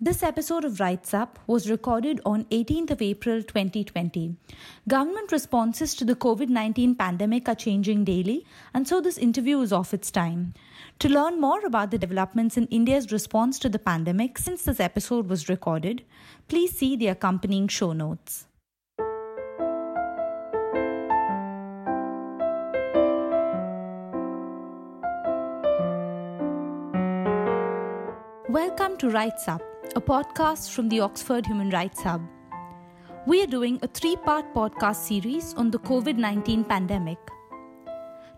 This episode of Rights Up was recorded on 18th of April 2020. Government responses to the COVID-19 pandemic are changing daily, and so this interview is off its time. To learn more about the developments in India's response to the pandemic since this episode was recorded, please see the accompanying show notes. Welcome to Rights Up, a podcast from the Oxford Human Rights Hub. We are doing a three part podcast series on the COVID 19 pandemic.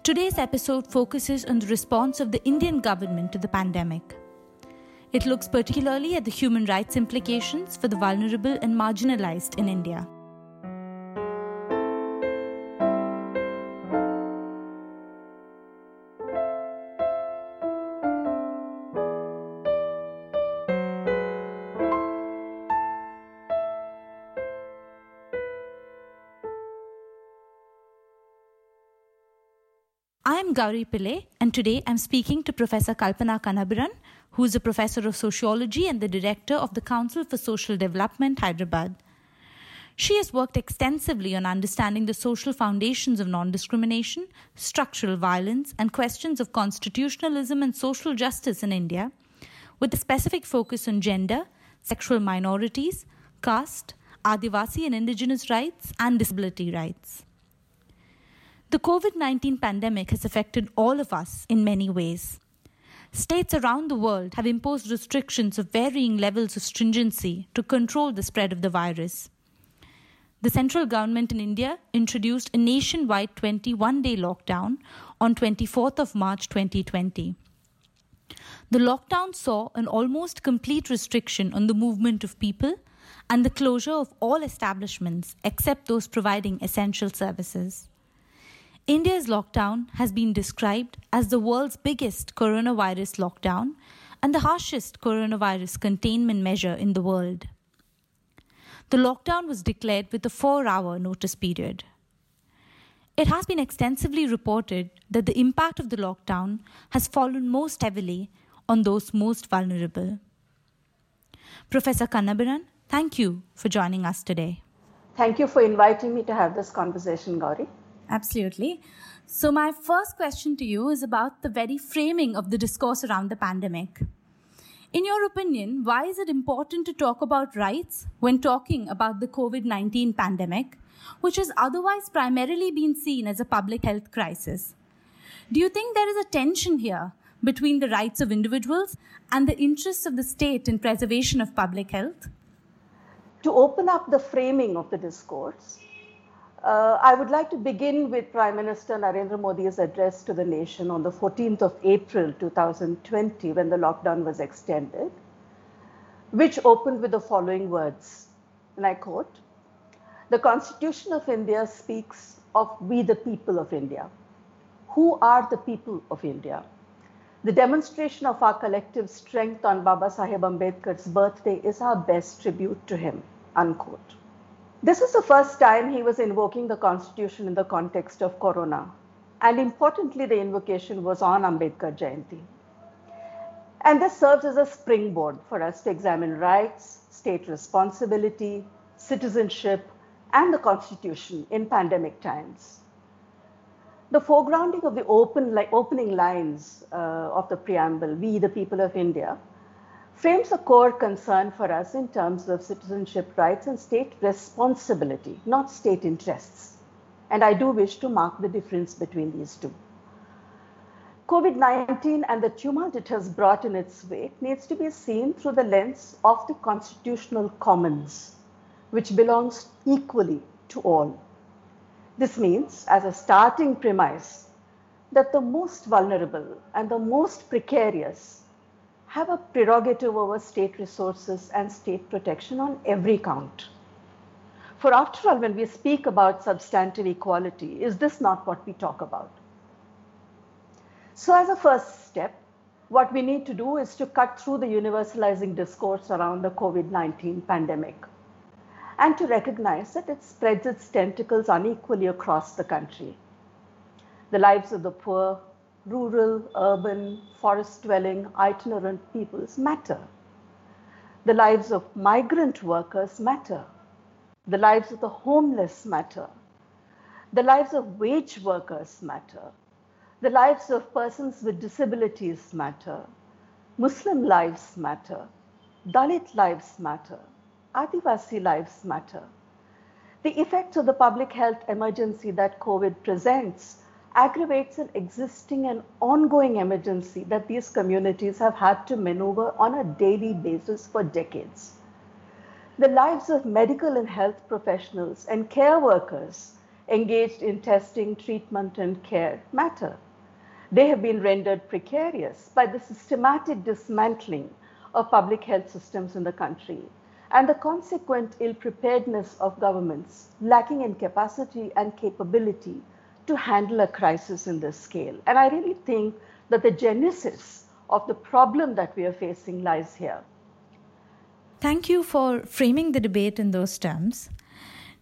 Today's episode focuses on the response of the Indian government to the pandemic. It looks particularly at the human rights implications for the vulnerable and marginalized in India. I'm Gauri Pillai, and today I'm speaking to Professor Kalpana Kannabiran, who is a professor of sociology and the director of the Council for Social Development, Hyderabad. She has worked extensively on understanding the social foundations of non discrimination, structural violence, and questions of constitutionalism and social justice in India, with a specific focus on gender, sexual minorities, caste, Adivasi and indigenous rights, and disability rights. The COVID 19 pandemic has affected all of us in many ways. States around the world have imposed restrictions of varying levels of stringency to control the spread of the virus. The central government in India introduced a nationwide 21 day lockdown on 24th of March 2020. The lockdown saw an almost complete restriction on the movement of people and the closure of all establishments except those providing essential services. India's lockdown has been described as the world's biggest coronavirus lockdown and the harshest coronavirus containment measure in the world. The lockdown was declared with a four hour notice period. It has been extensively reported that the impact of the lockdown has fallen most heavily on those most vulnerable. Professor Kannabiran, thank you for joining us today. Thank you for inviting me to have this conversation, Gauri. Absolutely. So, my first question to you is about the very framing of the discourse around the pandemic. In your opinion, why is it important to talk about rights when talking about the COVID 19 pandemic, which has otherwise primarily been seen as a public health crisis? Do you think there is a tension here between the rights of individuals and the interests of the state in preservation of public health? To open up the framing of the discourse, uh, I would like to begin with Prime Minister Narendra Modi's address to the nation on the 14th of April 2020 when the lockdown was extended, which opened with the following words, and I quote, The Constitution of India speaks of we the people of India. Who are the people of India? The demonstration of our collective strength on Baba Saheb Ambedkar's birthday is our best tribute to him, unquote. This is the first time he was invoking the Constitution in the context of Corona. And importantly, the invocation was on Ambedkar Jayanti. And this serves as a springboard for us to examine rights, state responsibility, citizenship, and the Constitution in pandemic times. The foregrounding of the open, like, opening lines uh, of the preamble, We the People of India, frames a core concern for us in terms of citizenship rights and state responsibility, not state interests. And I do wish to mark the difference between these two. COVID 19 and the tumult it has brought in its wake needs to be seen through the lens of the constitutional commons, which belongs equally to all. This means, as a starting premise, that the most vulnerable and the most precarious have a prerogative over state resources and state protection on every count. For after all, when we speak about substantive equality, is this not what we talk about? So, as a first step, what we need to do is to cut through the universalizing discourse around the COVID 19 pandemic and to recognize that it spreads its tentacles unequally across the country. The lives of the poor, rural, urban, forest dwelling, itinerant peoples matter. The lives of migrant workers matter. The lives of the homeless matter. The lives of wage workers matter. The lives of persons with disabilities matter. Muslim lives matter. Dalit lives matter. Adivasi lives matter. The effects of the public health emergency that COVID presents aggravates an existing and ongoing emergency that these communities have had to maneuver on a daily basis for decades. The lives of medical and health professionals and care workers engaged in testing, treatment, and care matter. They have been rendered precarious by the systematic dismantling of public health systems in the country and the consequent ill preparedness of governments lacking in capacity and capability to handle a crisis in this scale. And I really think that the genesis of the problem that we are facing lies here. Thank you for framing the debate in those terms.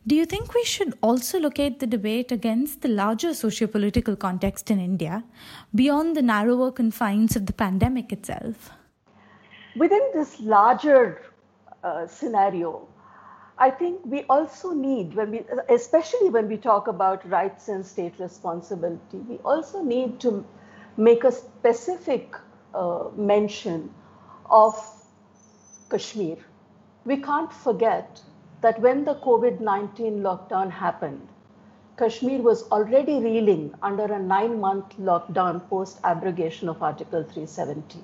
Do you think we should also locate the debate against the larger sociopolitical context in India, beyond the narrower confines of the pandemic itself? Within this larger uh, scenario, I think we also need, when we, especially when we talk about rights and state responsibility, we also need to make a specific uh, mention of Kashmir. We can't forget that when the COVID 19 lockdown happened, Kashmir was already reeling under a nine month lockdown post abrogation of Article 370.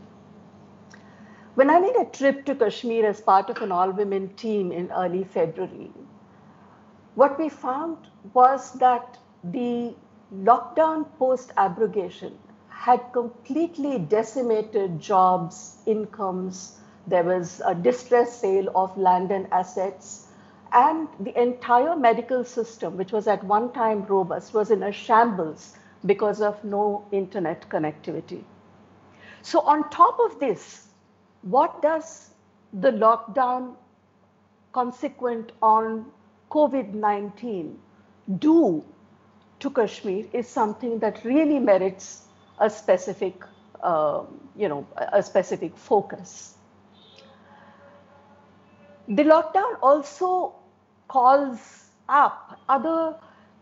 When I made a trip to Kashmir as part of an all women team in early February, what we found was that the lockdown post abrogation had completely decimated jobs, incomes. There was a distress sale of land and assets. And the entire medical system, which was at one time robust, was in a shambles because of no internet connectivity. So, on top of this, what does the lockdown consequent on COVID 19 do to Kashmir is something that really merits a specific, uh, you know, a specific focus. The lockdown also calls up other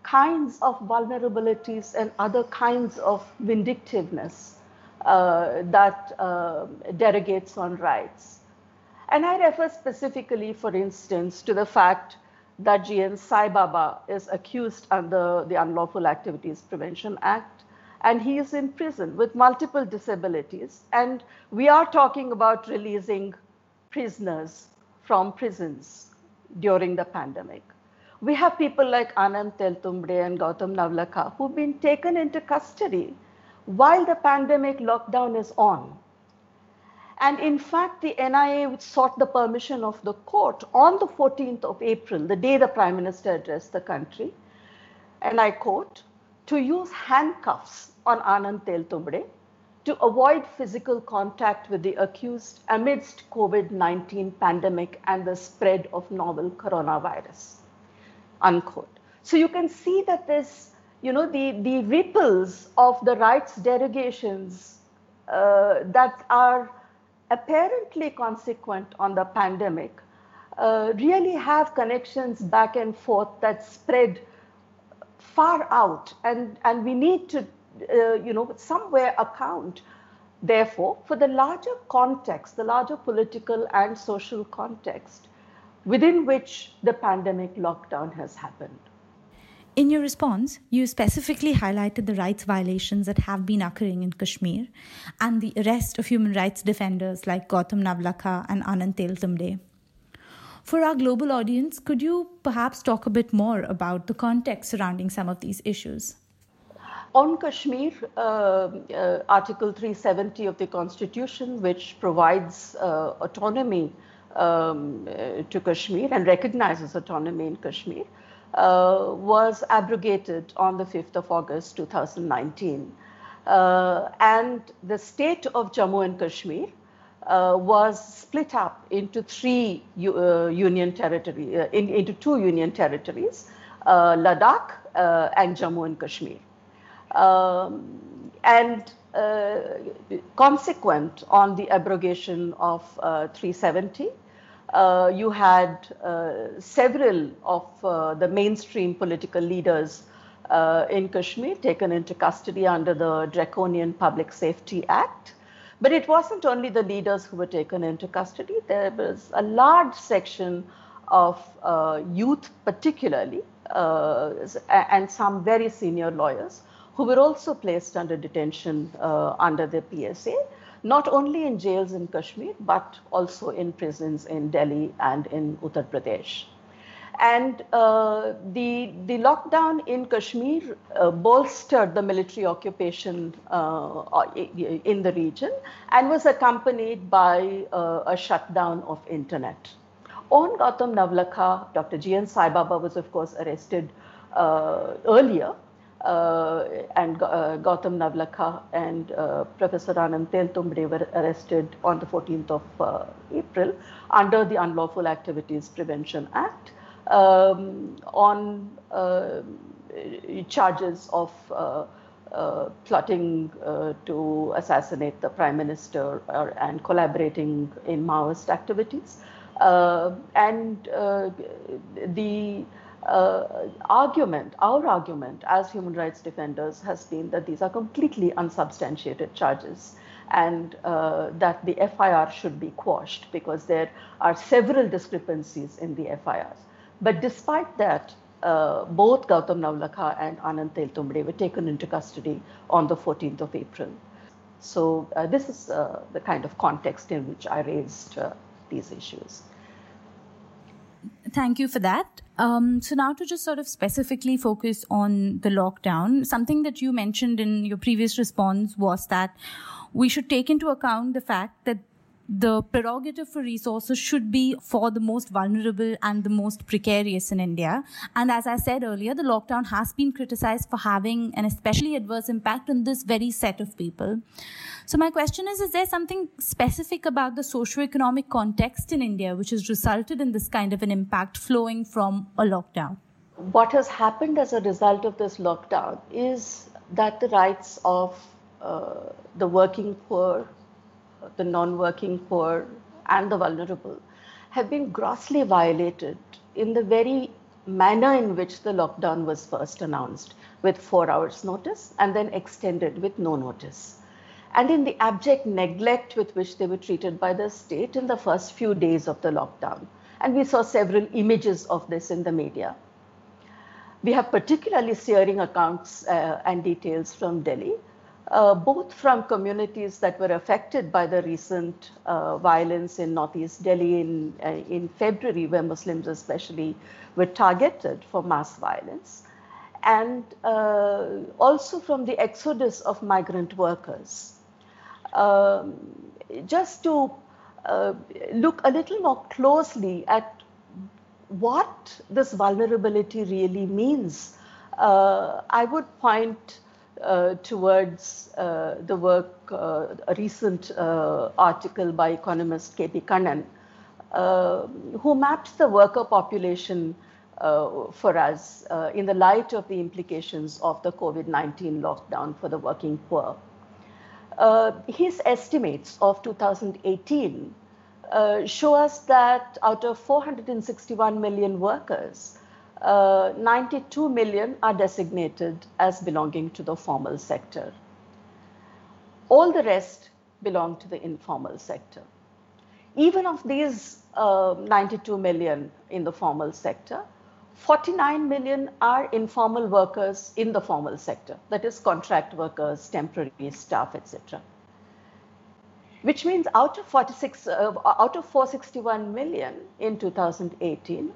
kinds of vulnerabilities and other kinds of vindictiveness that uh, derogates on rights. And I refer specifically, for instance, to the fact that GN Sai Baba is accused under the Unlawful Activities Prevention Act, and he is in prison with multiple disabilities. And we are talking about releasing prisoners from prisons during the pandemic. We have people like Anand Teltumbde and Gautam Navlakha who've been taken into custody while the pandemic lockdown is on. And in fact, the NIA sought the permission of the court on the 14th of April, the day the Prime Minister addressed the country, and I quote, to use handcuffs on Anand Teltumbde to avoid physical contact with the accused amidst COVID-19 pandemic and the spread of novel coronavirus, unquote. So you can see that this you know, the, the ripples of the rights derogations uh, that are apparently consequent on the pandemic uh, really have connections back and forth that spread far out. And, and we need to, uh, you know, somewhere account, therefore, for the larger context, the larger political and social context within which the pandemic lockdown has happened. In your response, you specifically highlighted the rights violations that have been occurring in Kashmir and the arrest of human rights defenders like Gautam Navlakha and Anand Teltumbde. For our global audience, could you perhaps talk a bit more about the context surrounding some of these issues? On Kashmir, uh, uh, Article 370 of the Constitution, which provides uh, autonomy um, uh, to Kashmir and recognizes autonomy in Kashmir, uh, was abrogated on the 5th of August 2019. Uh, and the state of Jammu and Kashmir uh, was split up into three uh, union territory, uh, in, into two union territories, uh, Ladakh and Jammu and Kashmir. Um, and consequent on the abrogation of 370, uh, you had uh, several of uh, the mainstream political leaders uh, in Kashmir taken into custody under the Draconian Public Safety Act. But it wasn't only the leaders who were taken into custody, there was a large section of uh, youth, particularly, uh, and some very senior lawyers who were also placed under detention under the PSA, not only in jails in Kashmir, but also in prisons in Delhi and in Uttar Pradesh. And uh, the, the lockdown in Kashmir uh, bolstered the military occupation uh, in the region and was accompanied by uh, a shutdown of internet. On Gautam Navlakha, Dr. G.N. Sai Baba was, of course, arrested uh, earlier. Uh, and Gautam Navlakha and Professor Anand Teltumbde were arrested on the 14th of April under the Unlawful Activities Prevention Act um, on uh, charges of uh, uh, plotting uh, to assassinate the prime minister or, and collaborating in Maoist activities. Uh, and uh, argument, our argument as human rights defenders has been that these are completely unsubstantiated charges and that the FIR should be quashed because there are several discrepancies in the FIRs. But despite that, uh, both Gautam Navlakha and Anand Teltumbde were taken into custody on the 14th of April. So uh, this is uh, the kind of context in which I raised uh, these issues. Thank you for that. Um, so now to just sort of specifically focus on the lockdown, something that you mentioned in your previous response was that we should take into account the fact that the prerogative for resources should be for the most vulnerable and the most precarious in India. And as I said earlier, the lockdown has been criticized for having an especially adverse impact on this very set of people. So my question is, is there something specific about the socio-economic context in India which has resulted in this kind of an impact flowing from a lockdown? What has happened as a result of this lockdown is that the rights of uh, the working poor the non-working poor, and the vulnerable have been grossly violated in the very manner in which the lockdown was first announced with four hours notice and then extended with no notice. And in the abject neglect with which they were treated by the state in the first few days of the lockdown. And we saw several images of this in the media. We have particularly searing accounts uh, and details from Delhi, uh, both from communities that were affected by the recent uh, violence in Northeast Delhi in, uh, in February, where Muslims especially were targeted for mass violence, and uh, also from the exodus of migrant workers. Um, just to uh, look a little more closely at what this vulnerability really means, I would point uh, towards uh, the work, uh, a recent uh, article by economist K.P. Kannan, uh, who maps the worker population uh, for us in the light of the implications of the COVID 19 lockdown for the working poor. his estimates of 2018 show us that out of 461 million workers, uh, 92 million are designated as belonging to the formal sector. All the rest belong to the informal sector. Even of these uh, 92 million in the formal sector, 49 million are informal workers in the formal sector, that is, contract workers, temporary staff, etc. Which means out of 46, uh, out of 461 million in 2018,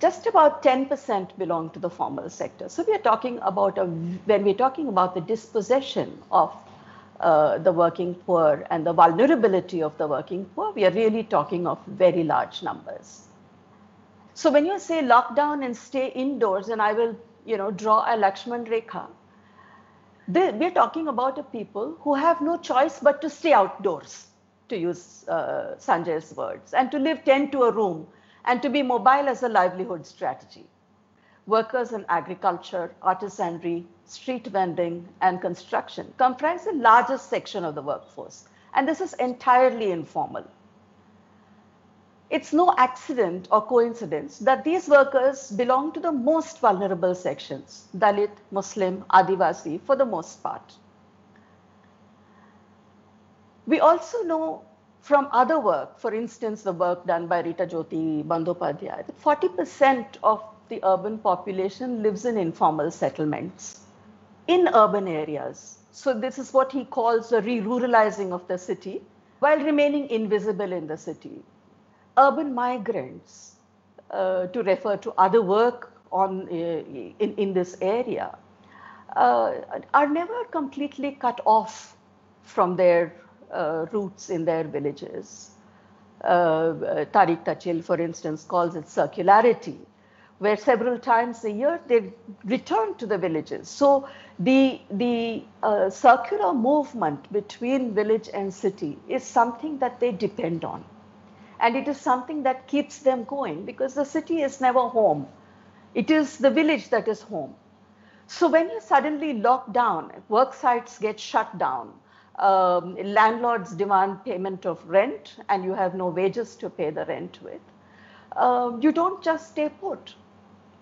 just about 10% belong to the formal sector. So we are talking about, a, when we're talking about the dispossession of uh, the working poor and the vulnerability of the working poor, we are really talking of very large numbers. So when you say lockdown and stay indoors, and I will, you know, draw a Lakshman Rekha, we're talking about a people who have no choice but to stay outdoors, to use uh, Sanjay's words, and to live 10 to a room and to be mobile as a livelihood strategy. Workers in agriculture, artisanry, street vending, and construction comprise the largest section of the workforce, and this is entirely informal. it's no accident or coincidence that these workers belong to the most vulnerable sections Dalit, Muslim, Adivasi, for the most part. We also know from other work, for instance, the work done by Rita Jyoti Bandopadhyay, 40% of the urban population lives in informal settlements in urban areas. So, this is what he calls the re ruralizing of the city while remaining invisible in the city urban migrants, uh, to refer to other work on, uh, in, in this area, uh, are never completely cut off from their roots in their villages. Uh, uh, Tariq Thachil, for instance, calls it circularity, where several times a year they return to the villages. So the, the circular movement between village and city is something that they depend on. And it is something that keeps them going because the city is never home. It is the village that is home. So when you suddenly lock down, work sites get shut down, um, landlords demand payment of rent, and you have no wages to pay the rent with, uh, you don't just stay put.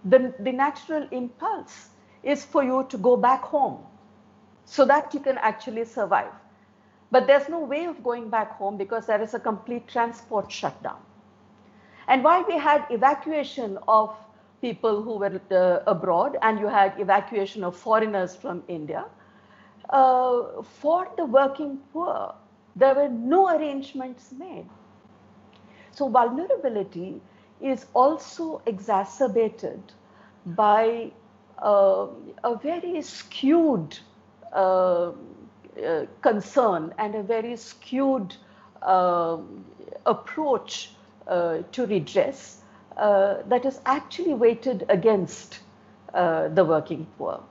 The, the natural impulse is for you to go back home so that you can actually survive. But there's no way of going back home because there is a complete transport shutdown. And while we had evacuation of people who were uh, abroad and you had evacuation of foreigners from India, uh, for the working poor, there were no arrangements made. So vulnerability is also exacerbated by uh, a very skewed uh, uh, concern and a very skewed uh, approach uh, to redress uh, that is actually weighted against uh, the working poor.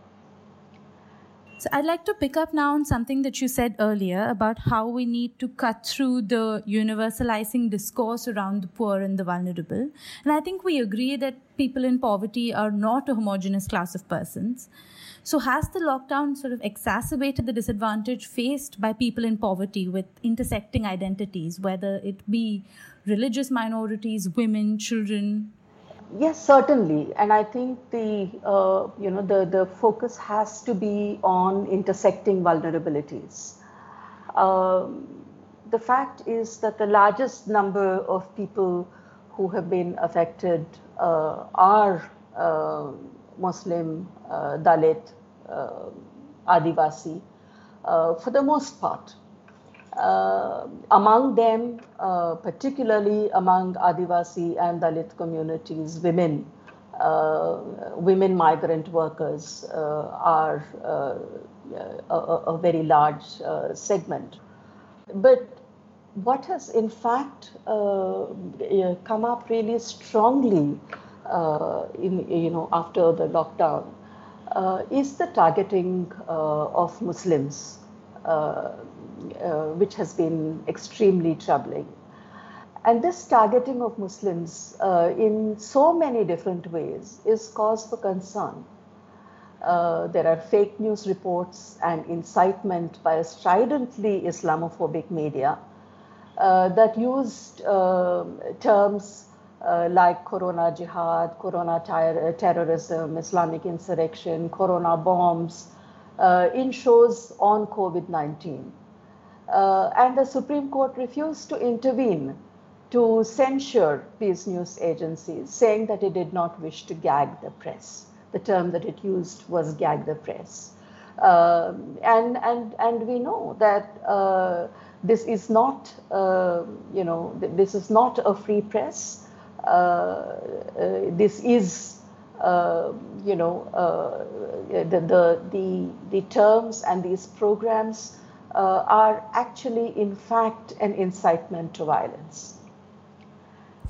So I'd like to pick up now on something that you said earlier about how we need to cut through the universalizing discourse around the poor and the vulnerable. And I think we agree that people in poverty are not a homogenous class of persons. So, has the lockdown sort of exacerbated the disadvantage faced by people in poverty with intersecting identities, whether it be religious minorities, women, children? Yes, certainly, and I think the uh, you know the the focus has to be on intersecting vulnerabilities. Um, the fact is that the largest number of people who have been affected uh, are uh, Muslim, uh, Dalit, uh, Adivasi, uh, for the most part. Among them, particularly among Adivasi and Dalit communities, women, women migrant workers are a, a, very large segment. But what has in fact uh, come up really strongly uh, in you know after the lockdown uh, is the targeting uh, of Muslims, uh, which has been extremely troubling. And this targeting of Muslims in so many different ways is cause for concern. Uh, there are fake news reports and incitement by a stridently Islamophobic media uh, that used uh, terms uh, like Corona Jihad, Corona ter- uh, terrorism, Islamic insurrection, Corona bombs, uh, in shows on COVID 19. Uh, and the Supreme Court refused to intervene to censure these news agencies, saying that it did not wish to gag the press. The term that it used was gag the press. Um, and, and, and we know that uh, this is not, uh, you know, th- this is not a free press. Uh, uh, this is uh, you know, uh, the, the, the, the terms and these programs uh, are actually, in fact, an incitement to violence.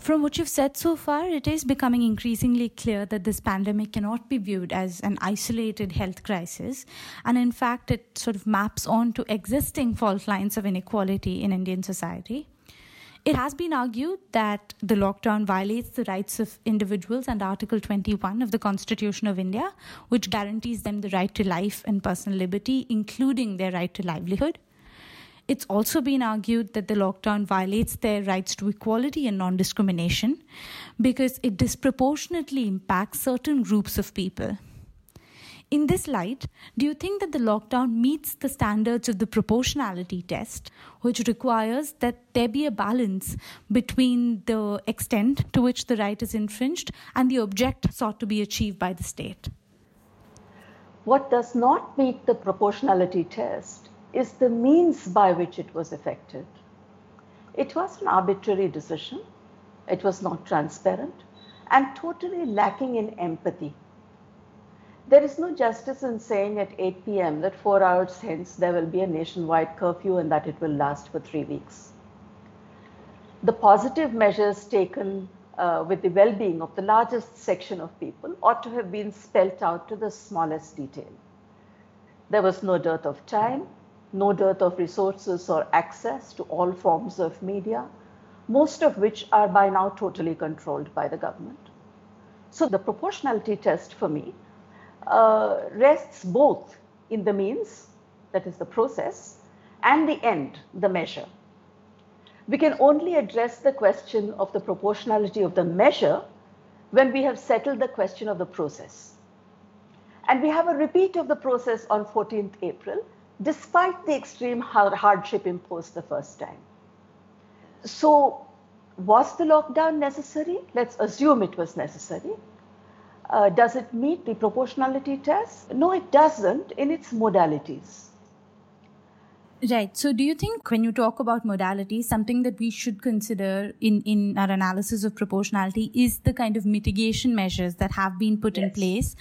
From what you've said so far, it is becoming increasingly clear that this pandemic cannot be viewed as an isolated health crisis. And in fact, it sort of maps onto existing fault lines of inequality in Indian society. It has been argued that the lockdown violates the rights of individuals and Article 21 of the Constitution of India, which guarantees them the right to life and personal liberty, including their right to livelihood. It's also been argued that the lockdown violates their rights to equality and non discrimination because it disproportionately impacts certain groups of people. In this light, do you think that the lockdown meets the standards of the proportionality test, which requires that there be a balance between the extent to which the right is infringed and the object sought to be achieved by the state? What does not meet the proportionality test is the means by which it was effected. It was an arbitrary decision, it was not transparent, and totally lacking in empathy. There is no justice in saying at 8 p.m. that four hours hence there will be a nationwide curfew and that it will last for three weeks. The positive measures taken uh, with the well being of the largest section of people ought to have been spelt out to the smallest detail. There was no dearth of time, no dearth of resources or access to all forms of media, most of which are by now totally controlled by the government. So the proportionality test for me uh, rests both in the means, that is the process, and the end, the measure. We can only address the question of the proportionality of the measure when we have settled the question of the process. And we have a repeat of the process on 14th April, despite the extreme hardship imposed the first time. So, was the lockdown necessary? Let's assume it was necessary. Uh, does it meet the proportionality test? No, it doesn't in its modalities. Right. So, do you think when you talk about modalities, something that we should consider in, in our analysis of proportionality is the kind of mitigation measures that have been put yes. in place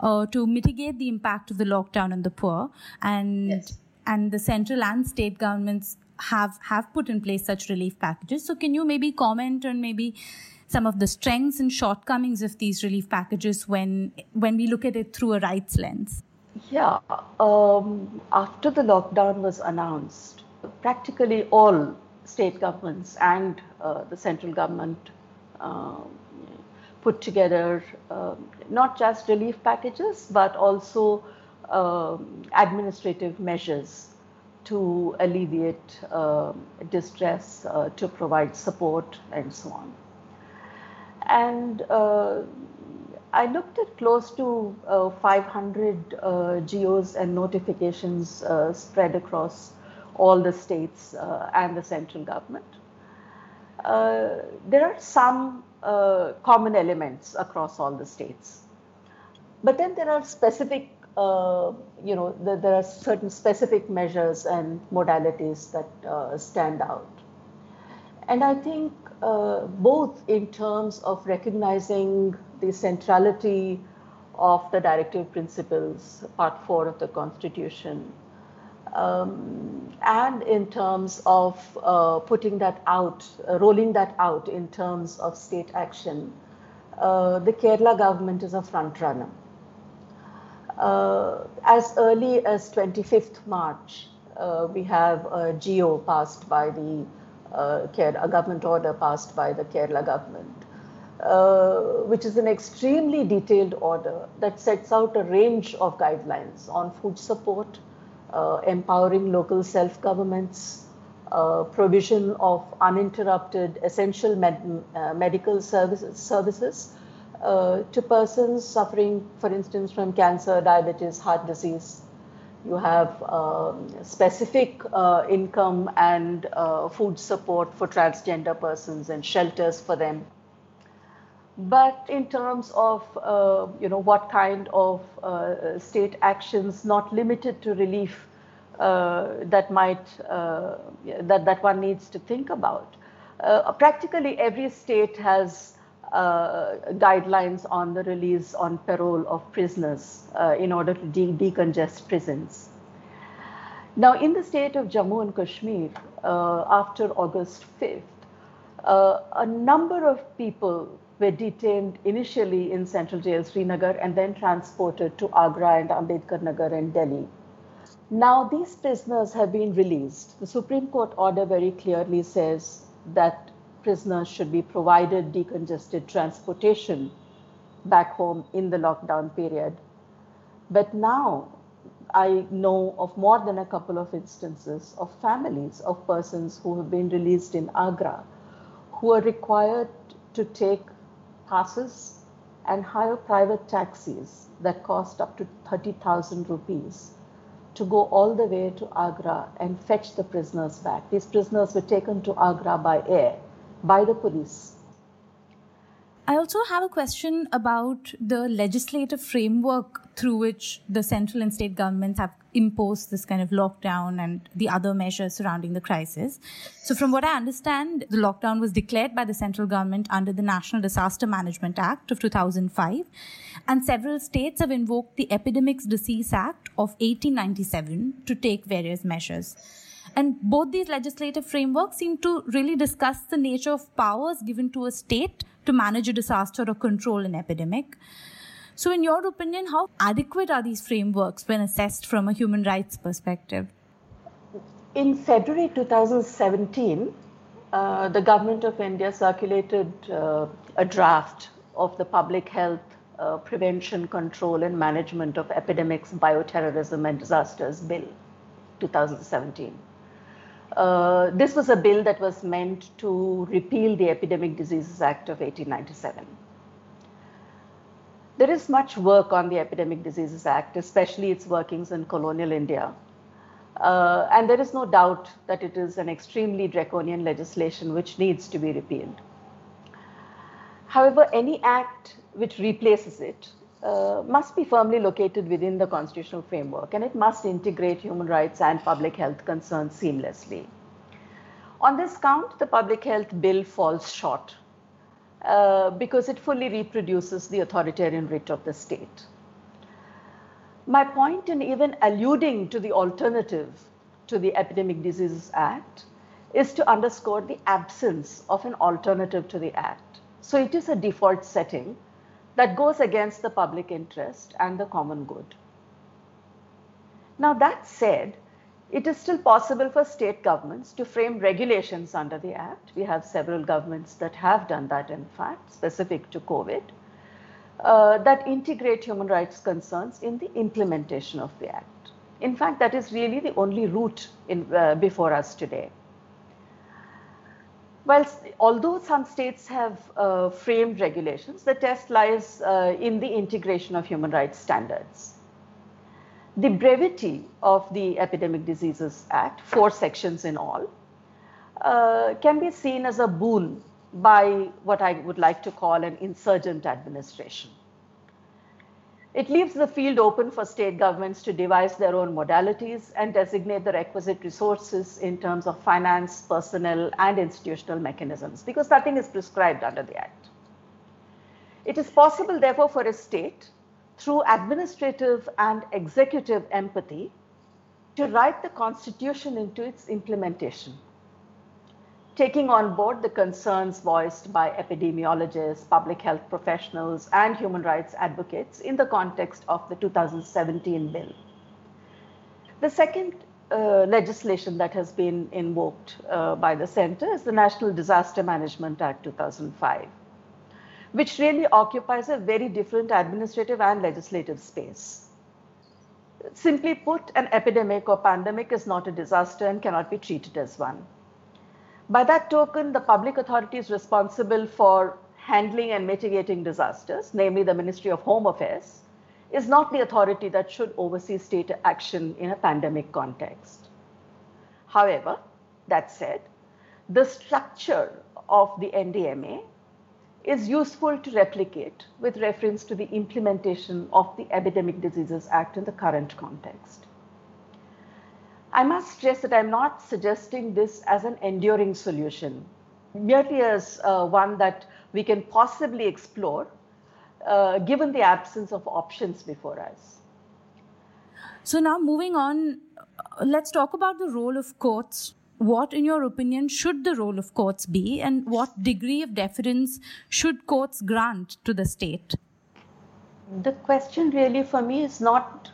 uh, to mitigate the impact of the lockdown on the poor, and yes. and the central and state governments have have put in place such relief packages. So, can you maybe comment on maybe some of the strengths and shortcomings of these relief packages when when we look at it through a rights lens? Yeah, um, after the lockdown was announced, practically all state governments and uh, the central government uh, put together uh, not just relief packages but also um, administrative measures to alleviate distress, uh, to provide support, and so on. And uh, I looked at close to uh, 500 uh, GOs and notifications uh, spread across all the states uh, and the central government. Uh, there are some common elements across all the states. But then there are specific, you know, the, there are certain specific measures and modalities that stand out. And I think uh, both in terms of recognizing the centrality of the directive principles, part four of the Constitution, um, and in terms of uh, putting that out, uh, rolling that out in terms of state action, uh, the Kerala government is a front runner. Uh, as early as 25th March, uh, we have a GO passed by the a government order passed by the Kerala government, uh, which is an extremely detailed order that sets out a range of guidelines on food support, uh, empowering local self governments, uh, provision of uninterrupted essential med- uh, medical services, services uh, to persons suffering, for instance, from cancer, diabetes, heart disease, you have um, specific uh, income and uh, food support for transgender persons and shelters for them. But in terms of uh, you know what kind of uh, state actions, not limited to relief, uh, that might uh, that that one needs to think about. practically every state has guidelines on the release on parole of prisoners uh, in order to de- decongest prisons. Now, in the state of Jammu and Kashmir, uh, after August 5th, uh, a number of people were detained initially in central jail Srinagar and then transported to Agra and Ambedkar Nagar and Delhi. Now, these prisoners have been released. The Supreme Court order very clearly says that prisoners should be provided decongested transportation back home in the lockdown period. But now, I know of more than a couple of instances of families of persons who have been released in Agra who are required to take passes and hire private taxis that cost up to 30,000 rupees to go all the way to Agra and fetch the prisoners back. These prisoners were taken to Agra by air by the police. I also have a question about the legislative framework through which the central and state governments have imposed this kind of lockdown and the other measures surrounding the crisis. So, from what I understand, the lockdown was declared by the central government under the National Disaster Management Act of 2005, and several states have invoked the Epidemics Disease Act of 1897 to take various measures. And both these legislative frameworks seem to really discuss the nature of powers given to a state to manage a disaster or control an epidemic. So, in your opinion, how adequate are these frameworks when assessed from a human rights perspective? In February 2017, uh, the government of India circulated uh, a draft of the Public Health uh, Prevention, Control, and Management of Epidemics, Bioterrorism, and Disasters Bill 2017. Uh, this was a bill that was meant to repeal the Epidemic Diseases Act of 1897. There is much work on the Epidemic Diseases Act, especially its workings in colonial India. Uh, and there is no doubt that it is an extremely draconian legislation which needs to be repealed. However, any act which replaces it uh, must be firmly located within the constitutional framework and it must integrate human rights and public health concerns seamlessly. On this count, the Public Health Bill falls short uh, because it fully reproduces the authoritarian writ of the state. My point in even alluding to the alternative to the Epidemic Diseases Act is to underscore the absence of an alternative to the Act. So it is a default setting that goes against the public interest and the common good. Now, that said, it is still possible for state governments to frame regulations under the Act. We have several governments that have done that, in fact, specific to COVID, uh, that integrate human rights concerns in the implementation of the Act. In fact, that is really the only route in, uh, before us today. Well, although some states have uh, framed regulations, the test lies uh, in the integration of human rights standards the brevity of the Epidemic Diseases Act, four sections in all, uh, can be seen as a boon by what I would like to call an insurgent administration. It leaves the field open for state governments to devise their own modalities and designate the requisite resources in terms of finance, personnel, and institutional mechanisms, because nothing is prescribed under the Act. It is possible, therefore, for a state through administrative and executive empathy to write the Constitution into its implementation, taking on board the concerns voiced by epidemiologists, public health professionals, and human rights advocates in the context of the 2017 bill. The second uh, legislation that has been invoked uh, by the center is the National Disaster Management Act 2005 which really occupies a very different administrative and legislative space. Simply put, an epidemic or pandemic is not a disaster and cannot be treated as one. By that token, the public authorities responsible for handling and mitigating disasters, namely the Ministry of Home Affairs, is not the authority that should oversee state action in a pandemic context. However, that said, the structure of the NDMA is useful to replicate with reference to the implementation of the Epidemic Diseases Act in the current context. I must stress that I'm not suggesting this as an enduring solution, merely as uh, one that we can possibly explore uh, given the absence of options before us. So, now moving on, let's talk about the role of courts what, in your opinion, should the role of courts be, and what degree of deference should courts grant to the state? The question really for me is not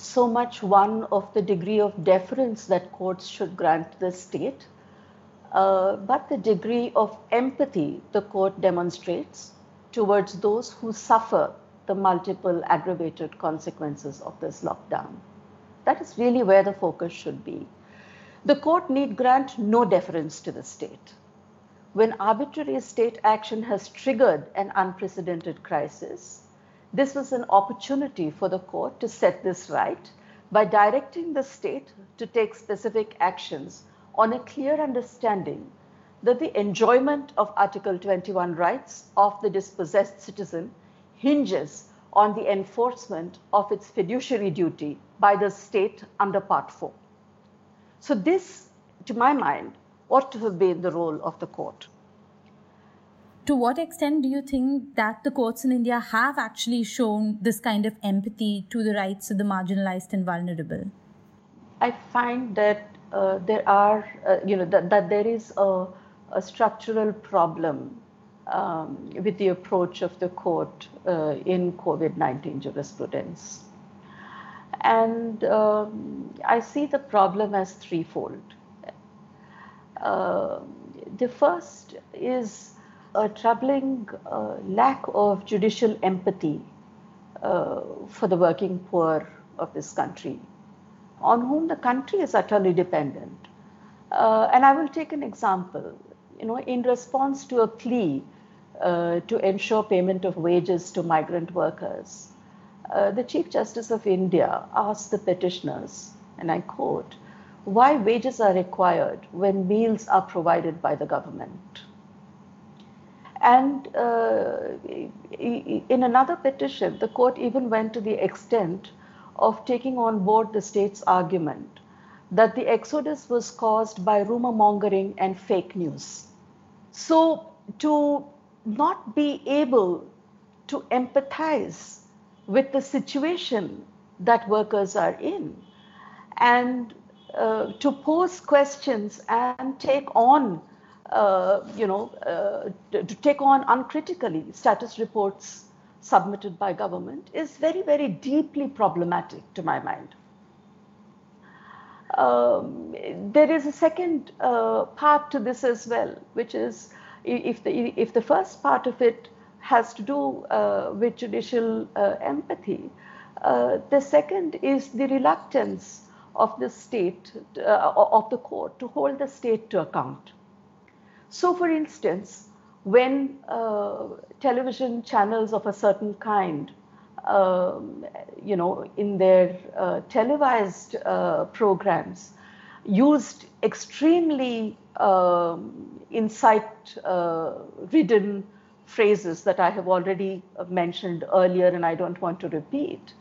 so much one of the degree of deference that courts should grant the state, uh, but the degree of empathy the court demonstrates towards those who suffer the multiple aggravated consequences of this lockdown. That is really where the focus should be. The court need grant no deference to the state. When arbitrary state action has triggered an unprecedented crisis, this was an opportunity for the court to set this right by directing the state to take specific actions on a clear understanding that the enjoyment of Article 21 rights of the dispossessed citizen hinges on the enforcement of its fiduciary duty by the state under Part 4. So, this, to my mind, ought to have been the role of the court. To what extent do you think that the courts in India have actually shown this kind of empathy to the rights of the marginalized and vulnerable? I find that uh, there are, uh, you know, that, that there is a, a structural problem um, with the approach of the court uh, in COVID 19 jurisprudence. And um, I see the problem as threefold. Uh, the first is a troubling uh, lack of judicial empathy uh, for the working poor of this country, on whom the country is utterly dependent. Uh, and I will take an example. You know, in response to a plea uh, to ensure payment of wages to migrant workers, uh, the Chief Justice of India asked the petitioners, and I quote, why wages are required when meals are provided by the government. And uh, in another petition, the court even went to the extent of taking on board the state's argument that the exodus was caused by rumor mongering and fake news. So, to not be able to empathize with the situation that workers are in and uh, to pose questions and take on uh, you know uh, to, to, take on uncritically status reports submitted by government is very very deeply problematic to my mind um, there is a second uh, part to this as well which is if the if the first part of it has to do uh, with judicial uh, empathy. Uh, the second is the reluctance of the state, of the court, to hold the state to account. So, for instance, when uh, television channels of a certain kind, um, you know, in their uh, televised programs, used extremely um, insight ridden phrases that I have already mentioned earlier and I don't want to repeat.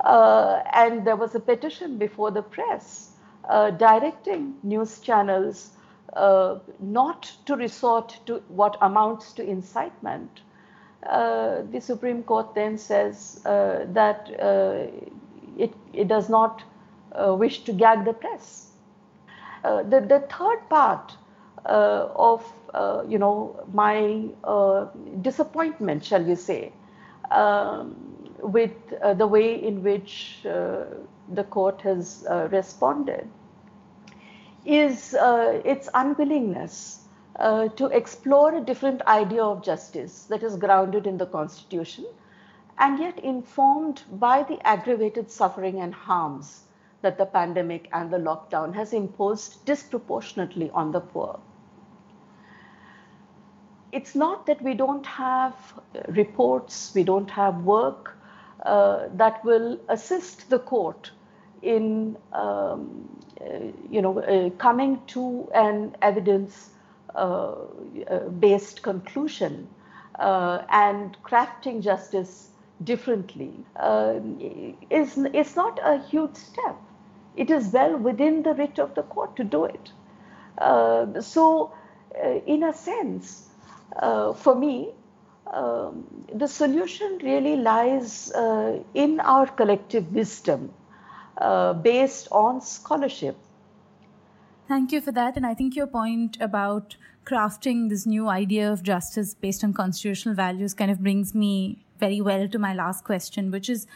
Uh, and there was a petition before the press uh, directing news channels uh, not to resort to what amounts to incitement. Uh, the Supreme Court then says uh, that uh, it, it does not wish to gag the press. the, the third part of uh, you know, my uh, disappointment, shall we say, um, with uh, the way in which the court has responded, is its unwillingness uh, to explore a different idea of justice that is grounded in the Constitution and yet informed by the aggravated suffering and harms that the pandemic and the lockdown has imposed disproportionately on the poor. It's not that we don't have reports, we don't have work uh, that will assist the court in, um, uh, you know, uh, coming to an evidence uh, uh, based conclusion uh, and crafting justice differently is, is not a huge step. It is well within the writ of the court to do it. so, in a sense, uh, for me, um, the solution really lies uh, in our collective wisdom uh, based on scholarship. Thank you for that. And I think your point about crafting this new idea of justice based on constitutional values kind of brings me very well to my last question, which is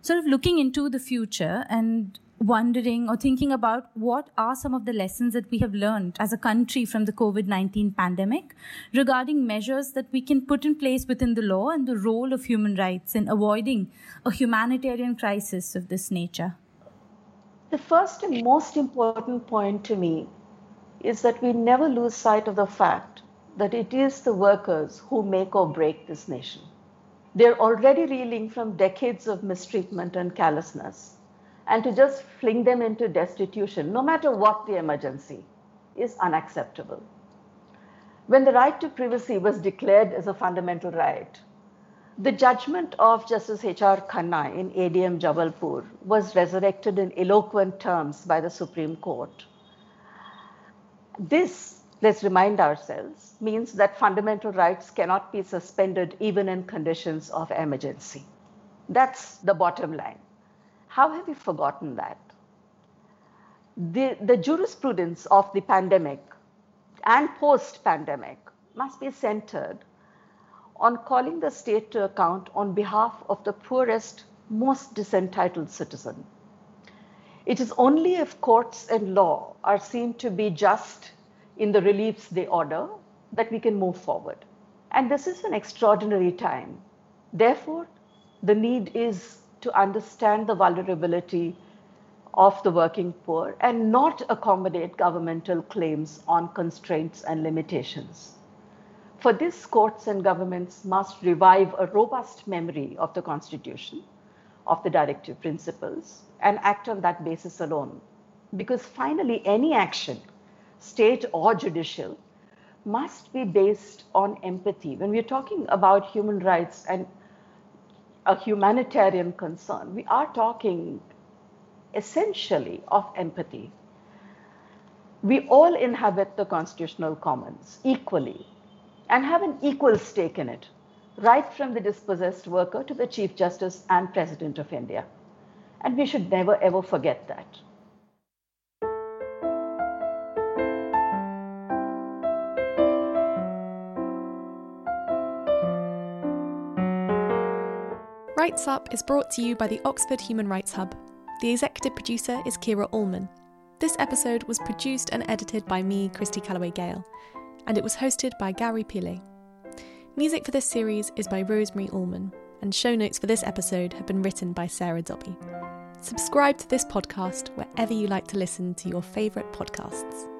sort of looking into the future and wondering or thinking about what are some of the lessons that we have learned as a country from the COVID 19 pandemic regarding measures that we can put in place within the law and the role of human rights in avoiding a humanitarian crisis of this nature? The first and most important point to me is that we never lose sight of the fact that it is the workers who make or break this nation. They're already reeling from decades of mistreatment and callousness. And to just fling them into destitution, no matter what the emergency, is unacceptable. When the right to privacy was declared as a fundamental right, the judgment of Justice H.R. Khanna in ADM Jabalpur was resurrected in eloquent terms by the Supreme Court. This, let's remind ourselves, means that fundamental rights cannot be suspended even in conditions of emergency. That's the bottom line. How have we forgotten that? The, the jurisprudence of the pandemic and post pandemic must be centered on calling the state to account on behalf of the poorest, most disentitled citizen. It is only if courts and law are seen to be just in the reliefs they order that we can move forward. And this is an extraordinary time. Therefore, the need is to understand the vulnerability of the working poor and not accommodate governmental claims on constraints and limitations. For this, courts and governments must revive a robust memory of the Constitution, of the directive principles, and act on that basis alone. Because finally, any action, state or judicial, must be based on empathy. When we're talking about human rights and a humanitarian concern, we are talking essentially of empathy. We all inhabit the constitutional commons equally and have an equal stake in it, right from the dispossessed worker to the Chief Justice and President of India. And we should never ever forget that. Rights Up is brought to you by the Oxford Human Rights Hub. The executive producer is Kira Allman. This episode was produced and edited by me, Christy Calloway Gale and it was hosted by Gauri Pillai. Music for this series is by Rosemary Allman, and show notes for this episode have been written by Sarah Dobby. Subscribe to this podcast wherever you like to listen to your favourite podcasts.